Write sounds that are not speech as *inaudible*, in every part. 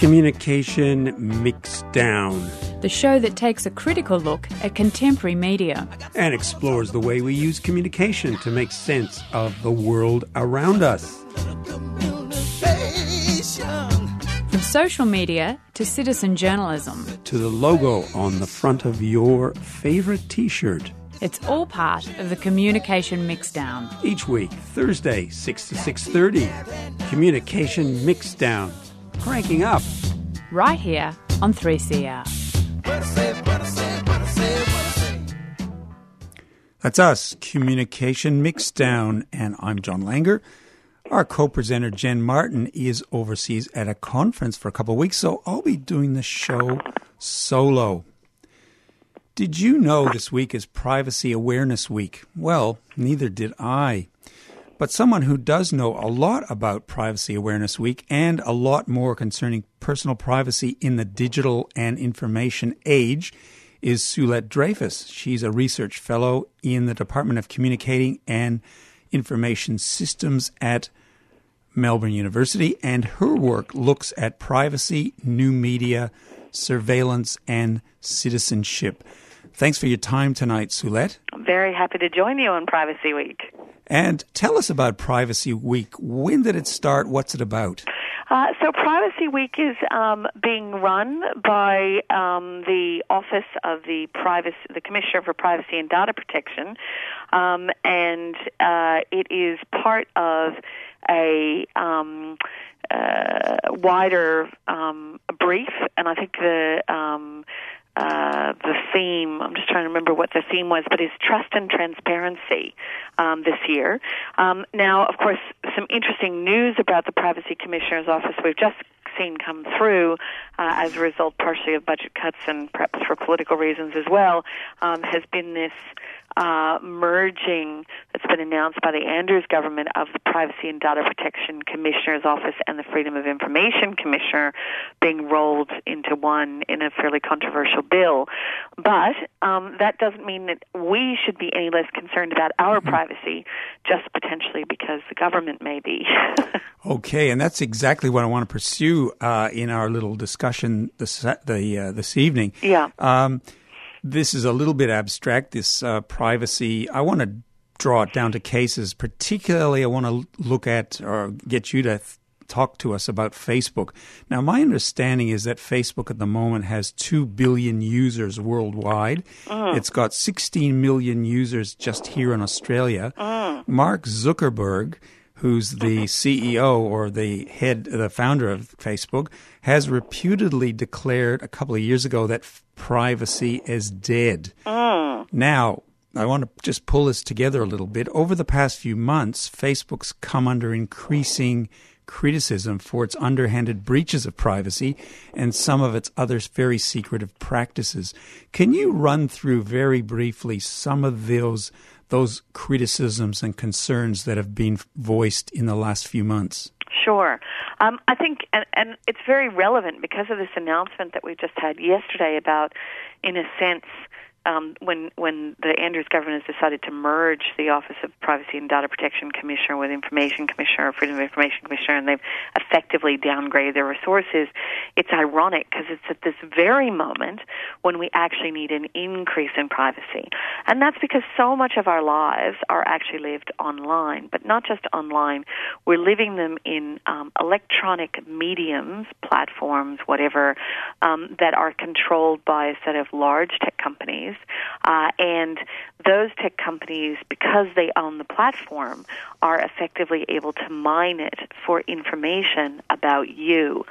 Communication Mixdown the show that takes a critical look at contemporary media and explores the way we use communication to make sense of the world around us. From social media to citizen journalism to the logo on the front of your favorite t shirt. It's all part of the Communication Mixdown. Each week, Thursday, 6 to 6.30. Communication Mixdown. Cranking up. Right here on 3CR. That's us, Communication Mixdown, and I'm John Langer. Our co-presenter Jen Martin is overseas at a conference for a couple of weeks, so I'll be doing the show solo. Did you know this week is Privacy Awareness Week? Well, neither did I. But someone who does know a lot about Privacy Awareness Week and a lot more concerning personal privacy in the digital and information age is Suelette Dreyfus. She's a research fellow in the Department of Communicating and Information Systems at Melbourne University, and her work looks at privacy, new media, surveillance, and citizenship. Thanks for your time tonight, Suelette. I'm very happy to join you on Privacy Week. And tell us about Privacy Week. When did it start? What's it about? Uh, so Privacy Week is um, being run by um, the Office of the Privacy, the Commissioner for Privacy and Data Protection, um, and uh, it is part of a um, uh, wider um, brief, and I think the um, uh, the theme. I'm just trying to remember what the theme was, but is trust and transparency um, this year. Um, now, of course, some interesting news about the Privacy Commissioner's Office. We've just seen come through uh, as a result, partially of budget cuts and perhaps for political reasons as well, um, has been this uh, merging that's been announced by the Andrews government of the Privacy and Data Protection Commissioner's Office and the Freedom of Information Commissioner being rolled into one in a fairly controversial bill. But um, that doesn't mean that we should be any less concerned about our mm-hmm. privacy, just potentially because the government may be. *laughs* okay, and that's exactly what I want to pursue uh, in our little discussion this, the, uh, this evening. Yeah. Um, this is a little bit abstract, this uh, privacy. I want to draw it down to cases. Particularly, I want to look at or get you to th- talk to us about Facebook. Now, my understanding is that Facebook at the moment has 2 billion users worldwide. Mm. It's got 16 million users just here in Australia. Mm. Mark Zuckerberg who's the CEO or the head, the founder of Facebook, has reputedly declared a couple of years ago that privacy is dead. Mm. Now, I want to just pull this together a little bit. Over the past few months, Facebook's come under increasing criticism for its underhanded breaches of privacy and some of its other very secretive practices. Can you run through very briefly some of those those criticisms and concerns that have been voiced in the last few months? Sure. Um, I think, and, and it's very relevant because of this announcement that we just had yesterday about, in a sense, um, when when the Andrews government has decided to merge the Office of Privacy and Data Protection Commissioner with Information Commissioner, Freedom of Information Commissioner, and they've effectively downgraded their resources, it's ironic because it's at this very moment when we actually need an increase in privacy, and that's because so much of our lives are actually lived online, but not just online. We're living them in um, electronic mediums, platforms, whatever, um, that are controlled by a set of large tech companies companies, uh, and those tech companies, because they own the platform, are effectively able to mine it for information about you.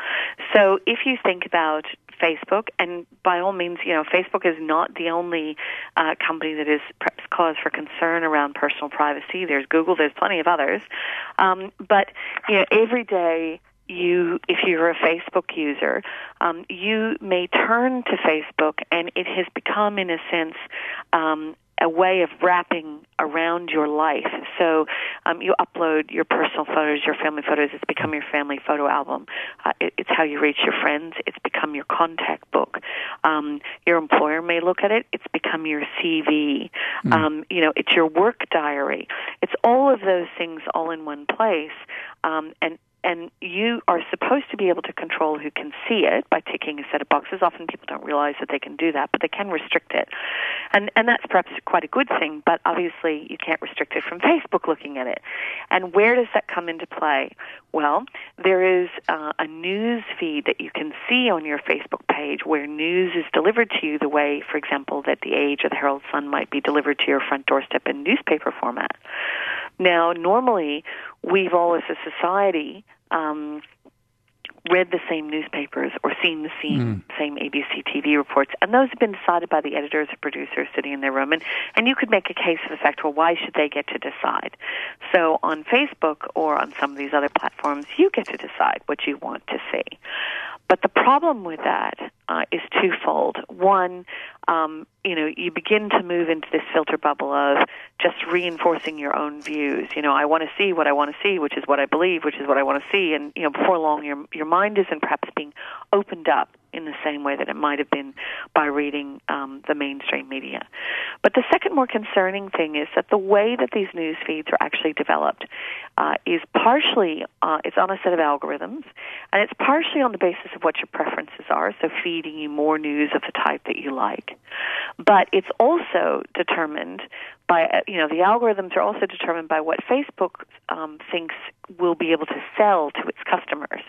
So if you think about Facebook, and by all means, you know, Facebook is not the only uh, company that is perhaps cause for concern around personal privacy. There's Google, there's plenty of others, um, but you know, every day you, if you're a Facebook user, um, you may turn to Facebook, and it has become, in a sense, um, a way of wrapping around your life. So um, you upload your personal photos, your family photos. It's become your family photo album. Uh, it, it's how you reach your friends. It's become your contact book. Um, your employer may look at it. It's become your CV. Mm. Um, you know, it's your work diary. It's all of those things all in one place. Um, and and you are supposed to be able to control who can see it by ticking a set of boxes. Often people don't realize that they can do that, but they can restrict it, and and that's perhaps quite a good thing. But obviously, you can't restrict it from Facebook looking at it. And where does that come into play? Well, there is uh, a news feed that you can see on your Facebook page where news is delivered to you the way, for example, that the Age or the Herald Sun might be delivered to your front doorstep in newspaper format. Now, normally, we've all, as a society, um, read the same newspapers or seen the same, mm. same ABC TV reports, and those have been decided by the editors or producers sitting in their room. And, and you could make a case for the fact, well, why should they get to decide? So on Facebook or on some of these other platforms, you get to decide what you want to see. But the problem with that uh, is twofold. One, um, you know, you begin to move into this filter bubble of just reinforcing your own views. You know, I want to see what I want to see, which is what I believe, which is what I want to see, and you know, before long, your your mind isn't perhaps being opened up in the same way that it might have been by reading um, the mainstream media. But the second more concerning thing is that the way that these news feeds are actually developed uh, is partially uh, it's on a set of algorithms, and it's partially on the basis of what your preferences are, so feeding you more news of the type that you like. But it's also determined by uh, you know the algorithms are also determined by what Facebook um, thinks will be able to sell to its customers.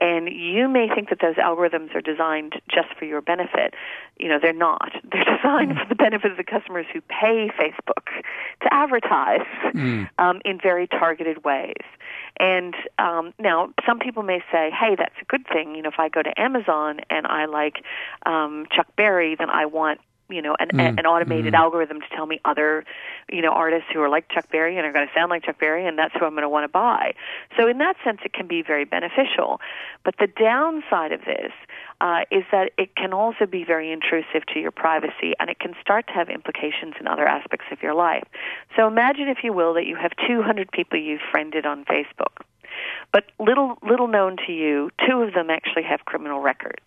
And you may think that those algorithms are designed just for your benefit. You know, they're not. *laughs* They're designed for the benefit of the customers who pay Facebook to advertise mm. *laughs* um, in very targeted ways. And um, now, some people may say, "Hey, that's a good thing." You know, if I go to Amazon and I like um, Chuck Berry, then I want you know, an, mm. an automated mm. algorithm to tell me other, you know, artists who are like Chuck Berry and are going to sound like Chuck Berry, and that's who I'm going to want to buy. So in that sense, it can be very beneficial. But the downside of this uh, is that it can also be very intrusive to your privacy, and it can start to have implications in other aspects of your life. So imagine, if you will, that you have 200 people you've friended on Facebook. But little little known to you, two of them actually have criminal records.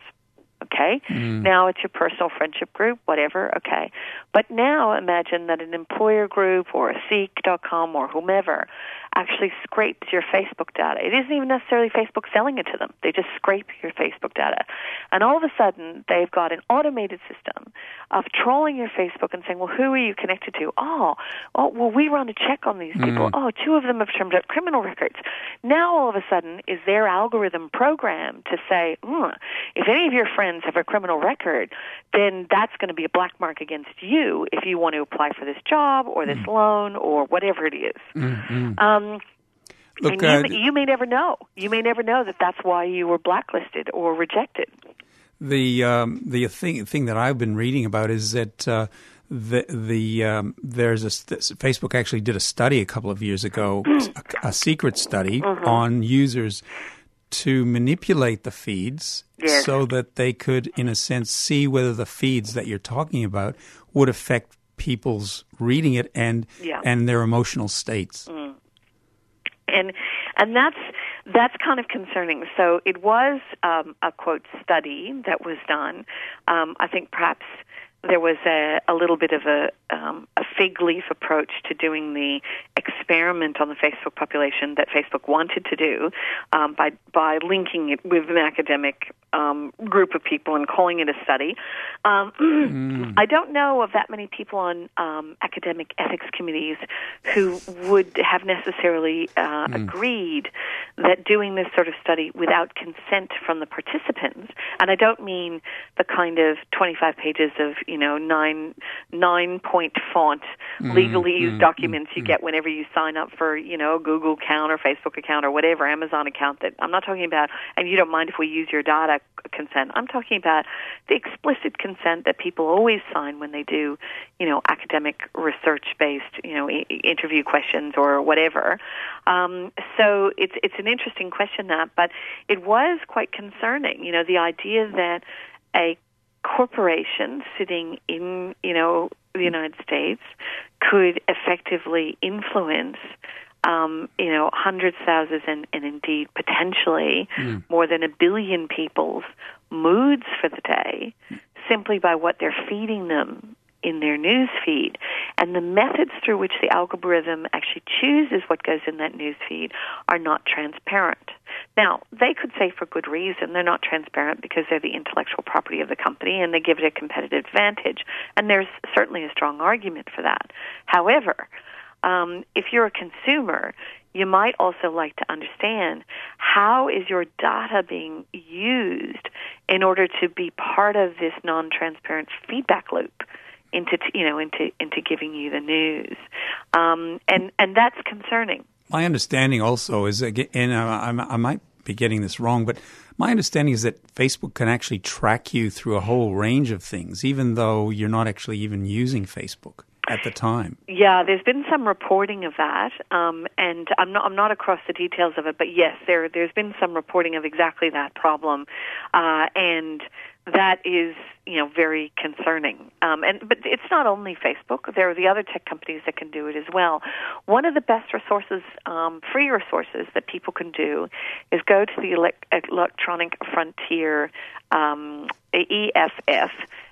Okay? Mm. Now it's your personal friendship group, whatever, okay. But now imagine that an employer group or a Seek.com or whomever actually scrapes your Facebook data. It isn't even necessarily Facebook selling it to them. They just scrape your Facebook data. And all of a sudden, they've got an automated system of trolling your Facebook and saying, well, who are you connected to? Oh, oh well, we run a check on these people. Mm. Oh, two of them have turned up criminal records. Now, all of a sudden, is their algorithm programmed to say, mm, if any of your friends have a criminal record, then that's going to be a black mark against you if you want to apply for this job or this mm. loan or whatever it is. Mm-hmm. Um, Look, and you, uh, you may never know. You may never know that that's why you were blacklisted or rejected. The um, the thing thing that I've been reading about is that uh, the the um, there's a Facebook actually did a study a couple of years ago, *clears throat* a, a secret study mm-hmm. on users to manipulate the feeds yes. so that they could, in a sense, see whether the feeds that you're talking about would affect people's reading it and yeah. and their emotional states. Mm. And and that's that's kind of concerning. So it was um, a quote study that was done. Um, I think perhaps there was a, a little bit of a, um, fig leaf approach to doing the experiment on the Facebook population that Facebook wanted to do um, by by linking it with an academic um, group of people and calling it a study. Um, *clears throat* mm. I don't know of that many people on um, academic ethics committees who would have necessarily uh, mm. agreed that doing this sort of study without consent from the participants, and I don't mean the kind of 25 pages of you know nine nine point font mm. legalese mm. documents you mm. get whenever you sign up for you know a Google account or Facebook account or whatever Amazon account that I'm not talking about and you don't mind if we use your data consent. I'm talking about the explicit consent that people always sign when they do, you know, academic research-based, you know, I- interview questions or whatever. Um, so it's it's an interesting question that, but it was quite concerning. You know, the idea that a corporation sitting in, you know, the United States could effectively influence um, you know, hundreds, thousands, and, and indeed potentially mm. more than a billion people's moods for the day simply by what they're feeding them in their news feed. And the methods through which the algorithm actually chooses what goes in that news feed are not transparent. Now, they could say for good reason they're not transparent because they're the intellectual property of the company and they give it a competitive advantage. And there's certainly a strong argument for that. However, um, if you're a consumer, you might also like to understand how is your data being used in order to be part of this non-transparent feedback loop into you know into into giving you the news, um, and and that's concerning. My understanding also is, and I, I might be getting this wrong, but my understanding is that Facebook can actually track you through a whole range of things, even though you're not actually even using Facebook at the time. Yeah, there's been some reporting of that, um, and I'm not I'm not across the details of it, but yes, there there's been some reporting of exactly that problem, uh, and that is you know very concerning. Um, and but it's not only Facebook. There are the other tech companies that can do it as well. One of the best resources, um, free resources that people can do, is go to the elect- Electronic Frontier um, EFF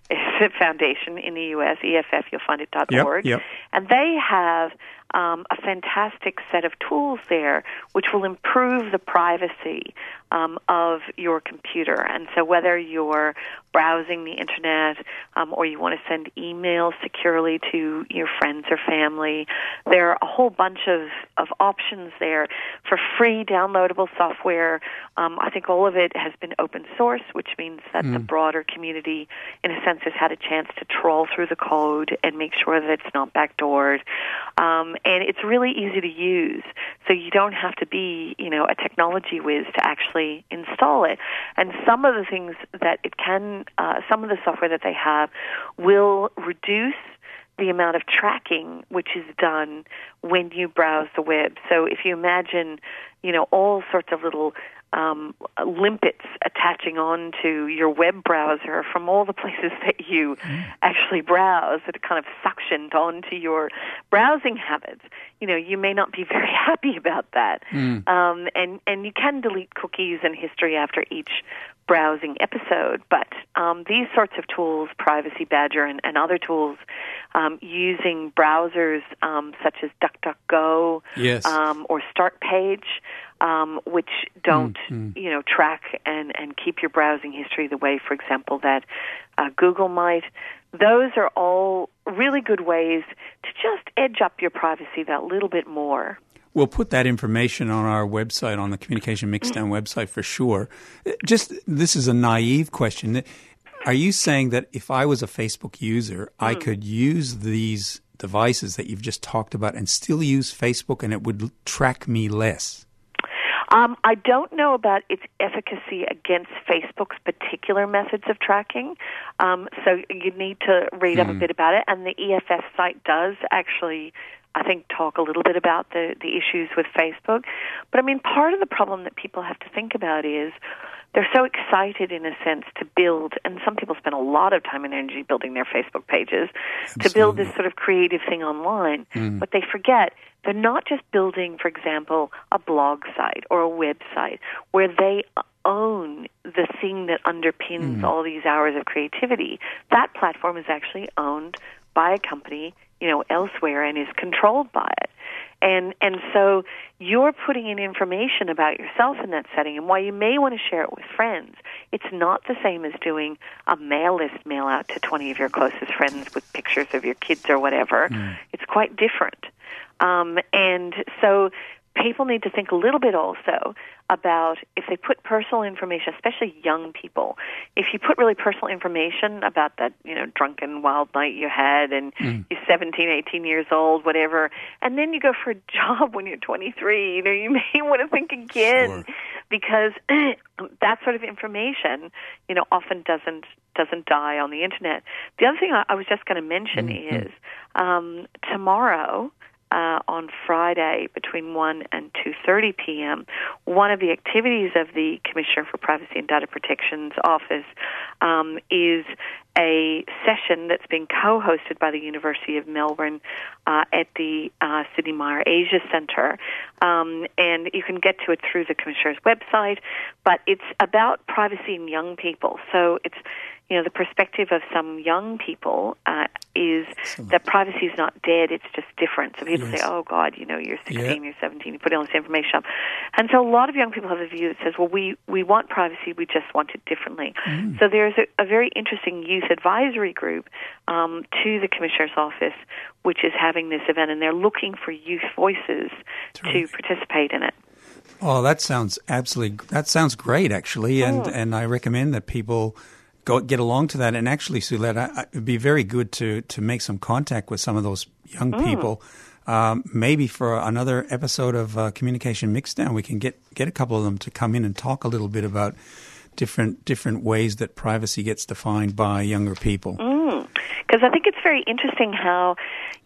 *laughs* foundation in the U.S. EFF. You'll find it dot .org, yep, yep. and they have um, a fantastic set of tools there which will improve the privacy um, of your computer. And so, whether you're browsing the internet um, or you want to send emails securely to your friends or family, there are a whole bunch of, of options there for free downloadable software. Um, I think all of it has been open source, which means that mm. the broader community, in a sense, has had a chance to trawl through the code and make sure that it's not backdoored. Um, and it's really easy to use, so you don't have to be, you know, a technology whiz to actually install it. And some of the things that it can, uh, some of the software that they have, will reduce the amount of tracking which is done when you browse the web. So if you imagine, you know, all sorts of little um, limpets attaching on to your web browser from all the places that you mm. actually browse that are kind of suctioned onto your browsing habits. You know, you may not be *laughs* very happy about that. Mm. Um, and, and you can delete cookies and history after each browsing episode, but um, these sorts of tools, Privacy Badger and, and other tools, um, using browsers um, such as DuckDuckGo yes. um, or StartPage, um, which don't mm, mm. you know track and and keep your browsing history the way, for example, that uh, Google might. Those are all really good ways to just edge up your privacy that little bit more. We'll put that information on our website, on the Communication Mixdown mm. website for sure. Just this is a naive question. Are you saying that if I was a Facebook user, mm. I could use these devices that you've just talked about and still use Facebook and it would track me less? Um, I don't know about its efficacy against Facebook's particular methods of tracking. Um, so you need to read mm. up a hmm. bit about it. And the EFF site does actually I think, talk a little bit about the, the issues with Facebook. But I mean, part of the problem that people have to think about is they're so excited, in a sense, to build, and some people spend a lot of time and energy building their Facebook pages, Absolutely. to build this sort of creative thing online. Mm. But they forget they're not just building, for example, a blog site or a website where they own the thing that underpins mm. all these hours of creativity. That platform is actually owned by a company, you know, elsewhere and is controlled by it. And and so you're putting in information about yourself in that setting and why you may want to share it with friends. It's not the same as doing a mail list mail out to 20 of your closest friends with pictures of your kids or whatever. Mm. It's quite different. Um, and so people need to think a little bit also about if they put personal information, especially young people, if you put really personal information about that, you know, drunken wild night you had and mm. you're 17, 18 years old, whatever, and then you go for a *laughs* job when you're 23, you know, you may *laughs* want to think again sure. because *clears throat* that sort of information, you know, often doesn't doesn't die on the internet. The other thing I, I was just going to mention mm-hmm. is um, tomorrow uh, on Friday between 1 and 2:30 p.m. One of the activities of the Commissioner for Privacy and Data Protection's office um, is a session that's being co-hosted by the University of Melbourne uh, at the uh, Sidney Myer Asia Centre, um, and you can get to it through the Commissioner's website. But it's about privacy in young people, so it's you know, the perspective of some young people uh, is that privacy is not dead; it's just different. So people Yes. say, "Oh God, you know, you're 16, Yeah. you're 17, you put all this information up," and so a lot of young people have a view that says, "Well, we we want privacy, we just want it differently." Mm. So there's a, a very interesting youth advisory group um, to the commissioner's office, which is having this event, and they're looking for youth voices to participate in it. Oh, that sounds absolutely. That sounds great, actually, and Oh. and I recommend that people go get along to that. And actually, Suelette, it'd be very good to to make some contact with some of those young Mm. people. Um, maybe for another episode of uh, Communication Mixdown, we can get get a couple of them to come in and talk a little bit about different different ways that privacy gets defined by younger people. because I think it's very interesting how,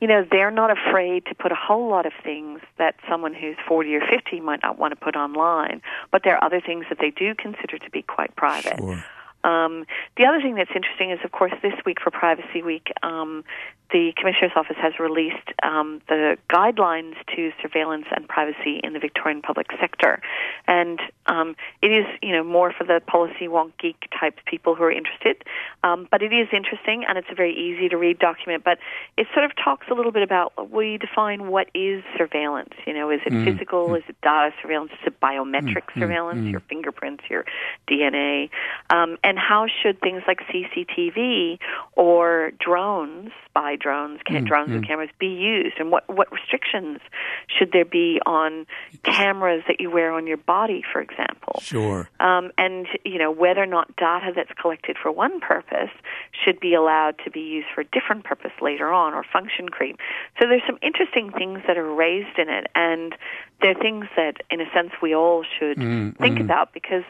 you know, they're not afraid to put a whole lot of things that someone who's 40 or 50 might not want to put online, but there are other things that they do consider to be quite private. Sure. Um, the other thing that's interesting is, of course, this week for Privacy Week, um, the Commissioner's Office has released um, the guidelines to surveillance and privacy in the Victorian public sector, and um, it is, you know, more for the policy wonk geek type people who are interested. Um, but it is interesting, and it's a very easy to read document. But it sort of talks a little bit about we define what is surveillance. You know, is it physical? Is it data surveillance? Is it biometric surveillance? Your fingerprints, your DNA, um, and how should things like CCTV or drones, spy drones, ca- mm, drones with mm. cameras, be used, and what what restrictions should there be on cameras that you wear on your body, for example? Sure. um, and you know whether or not data that's collected for one purpose should be allowed to be used for a different purpose later on, or function creep. So there's some interesting things that are raised in it, and they're things that, in a sense, we all should mm, think about because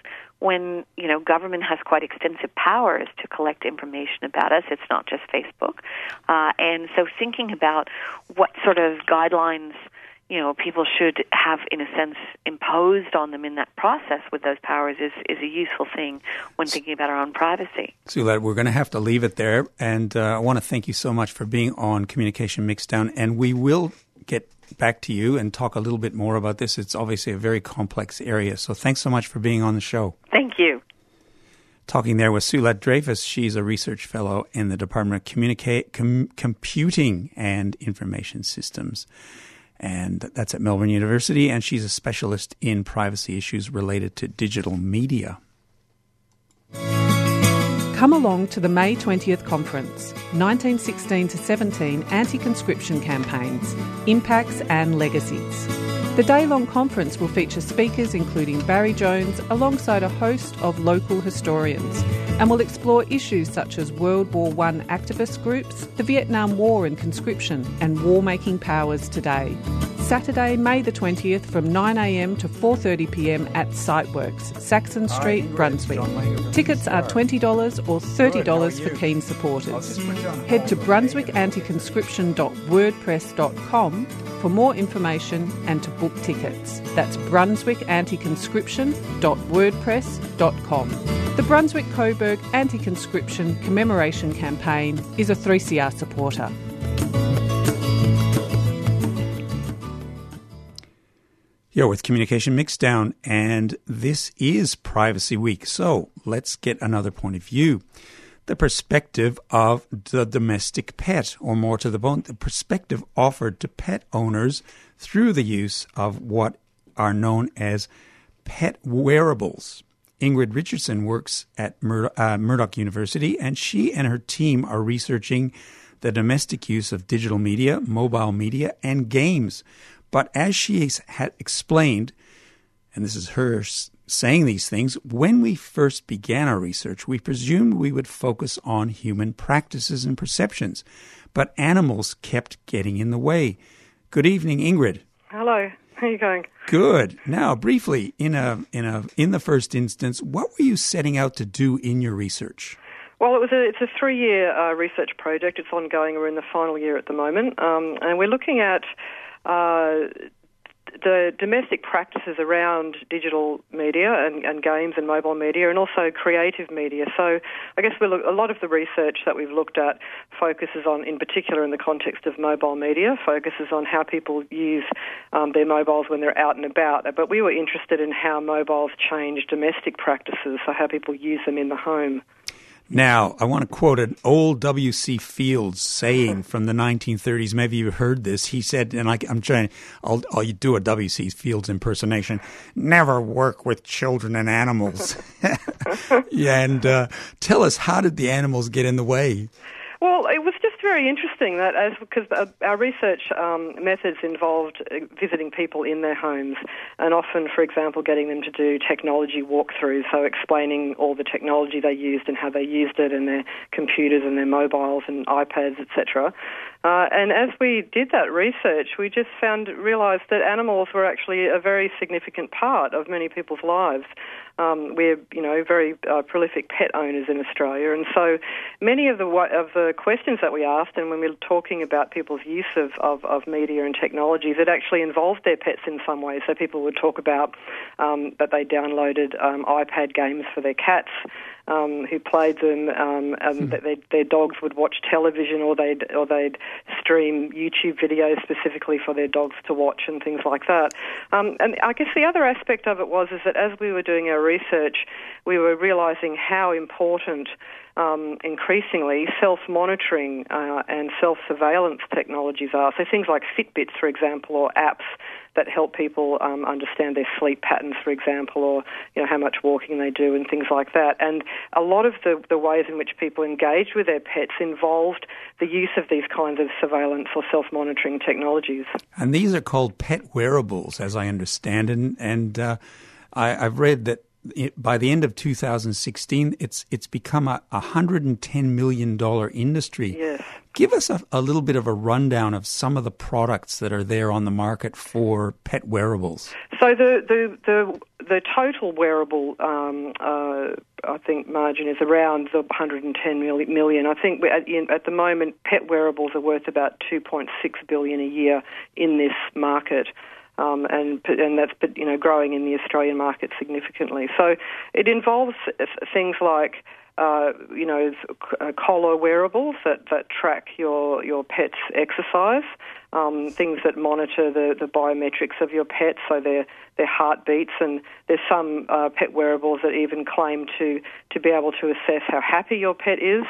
when you know government has quite extensive powers to collect information about us, it's not just Facebook, uh, and so thinking about what sort of guidelines you know, people should have, in a sense, imposed on them in that process with those powers is, is a useful thing when thinking about our own privacy. Suelette, we're going to have to leave it there. And uh, I want to thank you so much for being on Communication Mixdown. And we will get back to you and talk a little bit more about this. It's obviously a very complex area. So thanks so much for being on the show. Thank you. Talking there with Suelette Dreyfus. She's a research fellow in the Department of Communica- Com- Computing and Information Systems. And that's at Melbourne University. And she's a specialist in privacy issues related to digital media. Come along to the May 20th conference, 1916 to 17 anti conscription campaigns, impacts and legacies. The day long conference will feature speakers including Barry Jones alongside a host of local historians and will explore issues such as World War I activist groups, the Vietnam War and conscription, and war making powers today. Saturday, May the 20th from 9am to 4.30pm at Siteworks, Saxon Street, Brunswick. Tickets are $20 or $30 for keen supporters. Head to brunswickanticonscription.wordpress.com for more information and to book tickets. That's brunswickanticonscription.wordpress.com. The Brunswick Coburg Anti Conscription Commemoration Campaign is a 3CR supporter. You're with Communication Mixdown, and this is Privacy Week. So let's get another point of view. The perspective of the domestic pet, or more to the point, the perspective offered to pet owners through the use of what are known as pet wearables. Ingrid Richardson works at Mur- uh, Murdoch University, and she and her team are researching the domestic use of digital media, mobile media, and games. But as she had explained, and this is her saying these things, when we first began our research, we presumed we would focus on human practices and perceptions, but animals kept getting in the way. Good evening, Ingrid. Hello. How are you going? Good. Now, briefly, in a in a in the first instance, what were you setting out to do in your research? Well, it was a, it's a three-year uh, research project. It's ongoing. We're in the final year at the moment, um, and we're looking at uh, the domestic practices around digital media and, and games and mobile media, and also creative media. So, I guess look, a lot of the research that we've looked at focuses on, in particular, in the context of mobile media, focuses on how people use um, their mobiles when they're out and about. But we were interested in how mobiles change domestic practices, so how people use them in the home. Now, I want to quote an old W.C. Fields saying from the 1930s. Maybe you heard this. He said, and I, am trying, I'll, I'll do a W.C. Fields impersonation never work with children and animals. *laughs* yeah, and uh, tell us, how did the animals get in the way? Well, it was very interesting that as because our research um, methods involved uh, visiting people in their homes, and often, for example, getting them to do technology walkthroughs, so explaining all the technology they used and how they used it, and their computers and their mobiles and iPads, etc. Uh, and as we did that research, we just found realised that animals were actually a very significant part of many people's lives. Um, we're, you know, very uh, prolific pet owners in Australia, and so many of the of the questions that we asked, and when we were talking about people's use of, of, of media and technologies, it actually involved their pets in some way. So people would talk about um, that they downloaded um, iPad games for their cats um, who played them, um, and that they, their dogs would watch television or they'd or they'd stream YouTube videos specifically for their dogs to watch and things like that. Um, and I guess the other aspect of it was is that as we were doing our research, we were realizing how important um, increasingly self-monitoring uh, and self-surveillance technologies are. So things like Fitbits, for example, or apps that help people um, understand their sleep patterns, for example, or you know how much walking they do and things like that. And a lot of the, the ways in which people engage with their pets involved the use of these kinds of surveillance or self-monitoring technologies. And these are called pet wearables, as I understand, and and uh, I, I've read that by the end of 2016, it's it's become a 110 million dollar industry. Yes. Give us a, a, little bit of a rundown of some of the products that are there on the market for pet wearables. So the the the, the total wearable, um, uh, I think, margin is around the 110 million. I think at, in, at the moment, pet wearables are worth about 2.6 billion a year in this market um, and and that's you know growing in the Australian market significantly. So it involves things like. Uh, you know, uh, collar wearables that, that track your, your pet's exercise, um, things that monitor the, the biometrics of your pet, so their their heartbeats, and there's some uh, pet wearables that even claim to to be able to assess how happy your pet is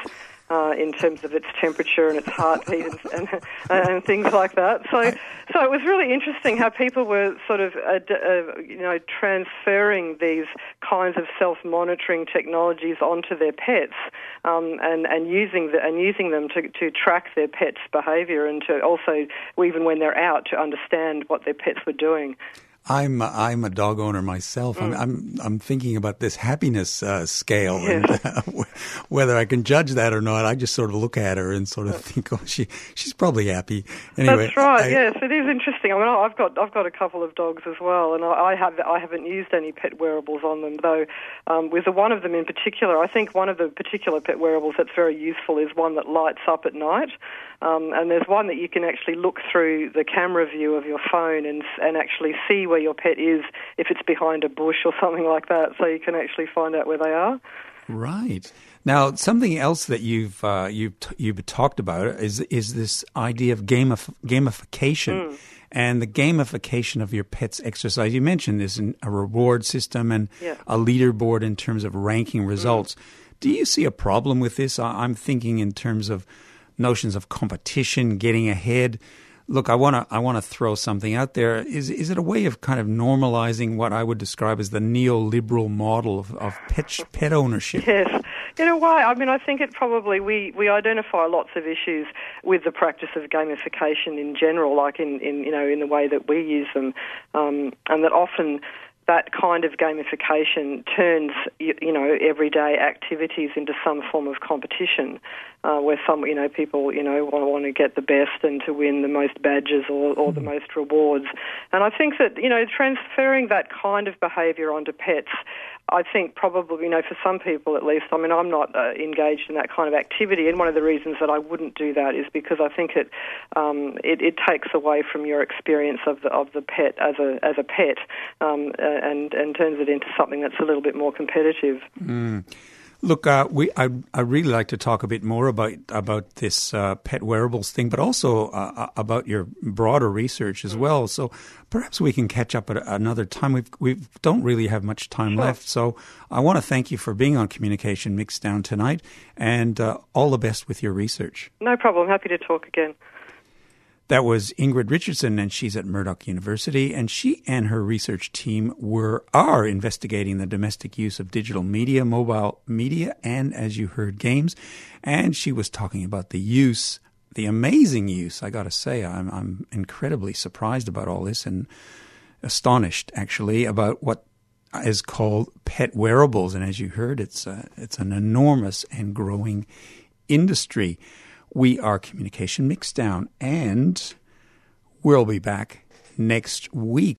uh, in terms of its temperature and its heartbeat and, and, and, things like that. So, so it was really interesting how people were sort of, uh, uh, you know, transferring these kinds of self-monitoring technologies onto their pets um, and and using the, and using them to to track their pets' behaviour and to also even when they're out to understand what their pets were doing. I'm I'm a dog owner myself. Mm. I'm, I'm, I'm thinking about this happiness uh, scale and uh, *laughs* whether I can judge that or not. I just sort of look at her and sort of think, oh, she she's probably happy. Anyway, that's right. I, yes, it is interesting. I mean, I've got I've got a couple of dogs as well, and I, I have I haven't used any pet wearables on them though. Um, with the one of them in particular, I think one of the particular pet wearables that's very useful is one that lights up at night. Um, and there's one that you can actually look through the camera view of your phone and and actually see where your pet is if it's behind a bush or something like that, so you can actually find out where they are. Right. Now, something else that you've uh, you've t- you've talked about is is this idea of gamif- gamification. Mm. And the gamification of your pet's exercise. You mentioned this in a reward system and yeah. a leaderboard in terms of ranking results. Mm. Do you see a problem with this? I'm thinking in terms of notions of competition, getting ahead. Look, I want to I want to throw something out there. Is is it a way of kind of normalizing what I would describe as the neoliberal model of, of pet pet ownership? Yes, in a way. I mean, I think it probably we we identify lots of issues with the practice of gamification in general, like in, in you know in the way that we use them, um, and that often that kind of gamification turns, you, you, know, everyday activities into some form of competition, uh, where some, you know, people, you know, want, want to get the best and to win the most badges or, or the hmm. most rewards. And I think that, you know, transferring that kind of behaviour onto pets I think probably, you know, for some people at least, I mean, I'm not uh, engaged in that kind of activity, and one of the reasons that I wouldn't do that is because I think it um, it, it, takes away from your experience of the of the pet as a as a pet, um, and and turns it into something that's a little bit more competitive. Mm. Look, uh, we I I really like to talk a bit more about about this uh, pet wearables thing, but also uh, uh about your broader research as well. So perhaps we can catch up at another time. We've we don't really have much time sure. left, so I want to thank you for being on Communication Mixdown tonight, and uh, all the best with your research. No problem. Happy to talk again. That was Ingrid Richardson, and she's at Murdoch University. And she and her research team were are investigating the domestic use of digital media, mobile media, and as you heard, games. And she was talking about the use, the amazing use. I got to say, I'm I'm incredibly surprised about all this and astonished actually about what is called pet wearables. And as you heard, it's a, it's an enormous and growing industry. We are Communication Mixdown, and we'll be back next week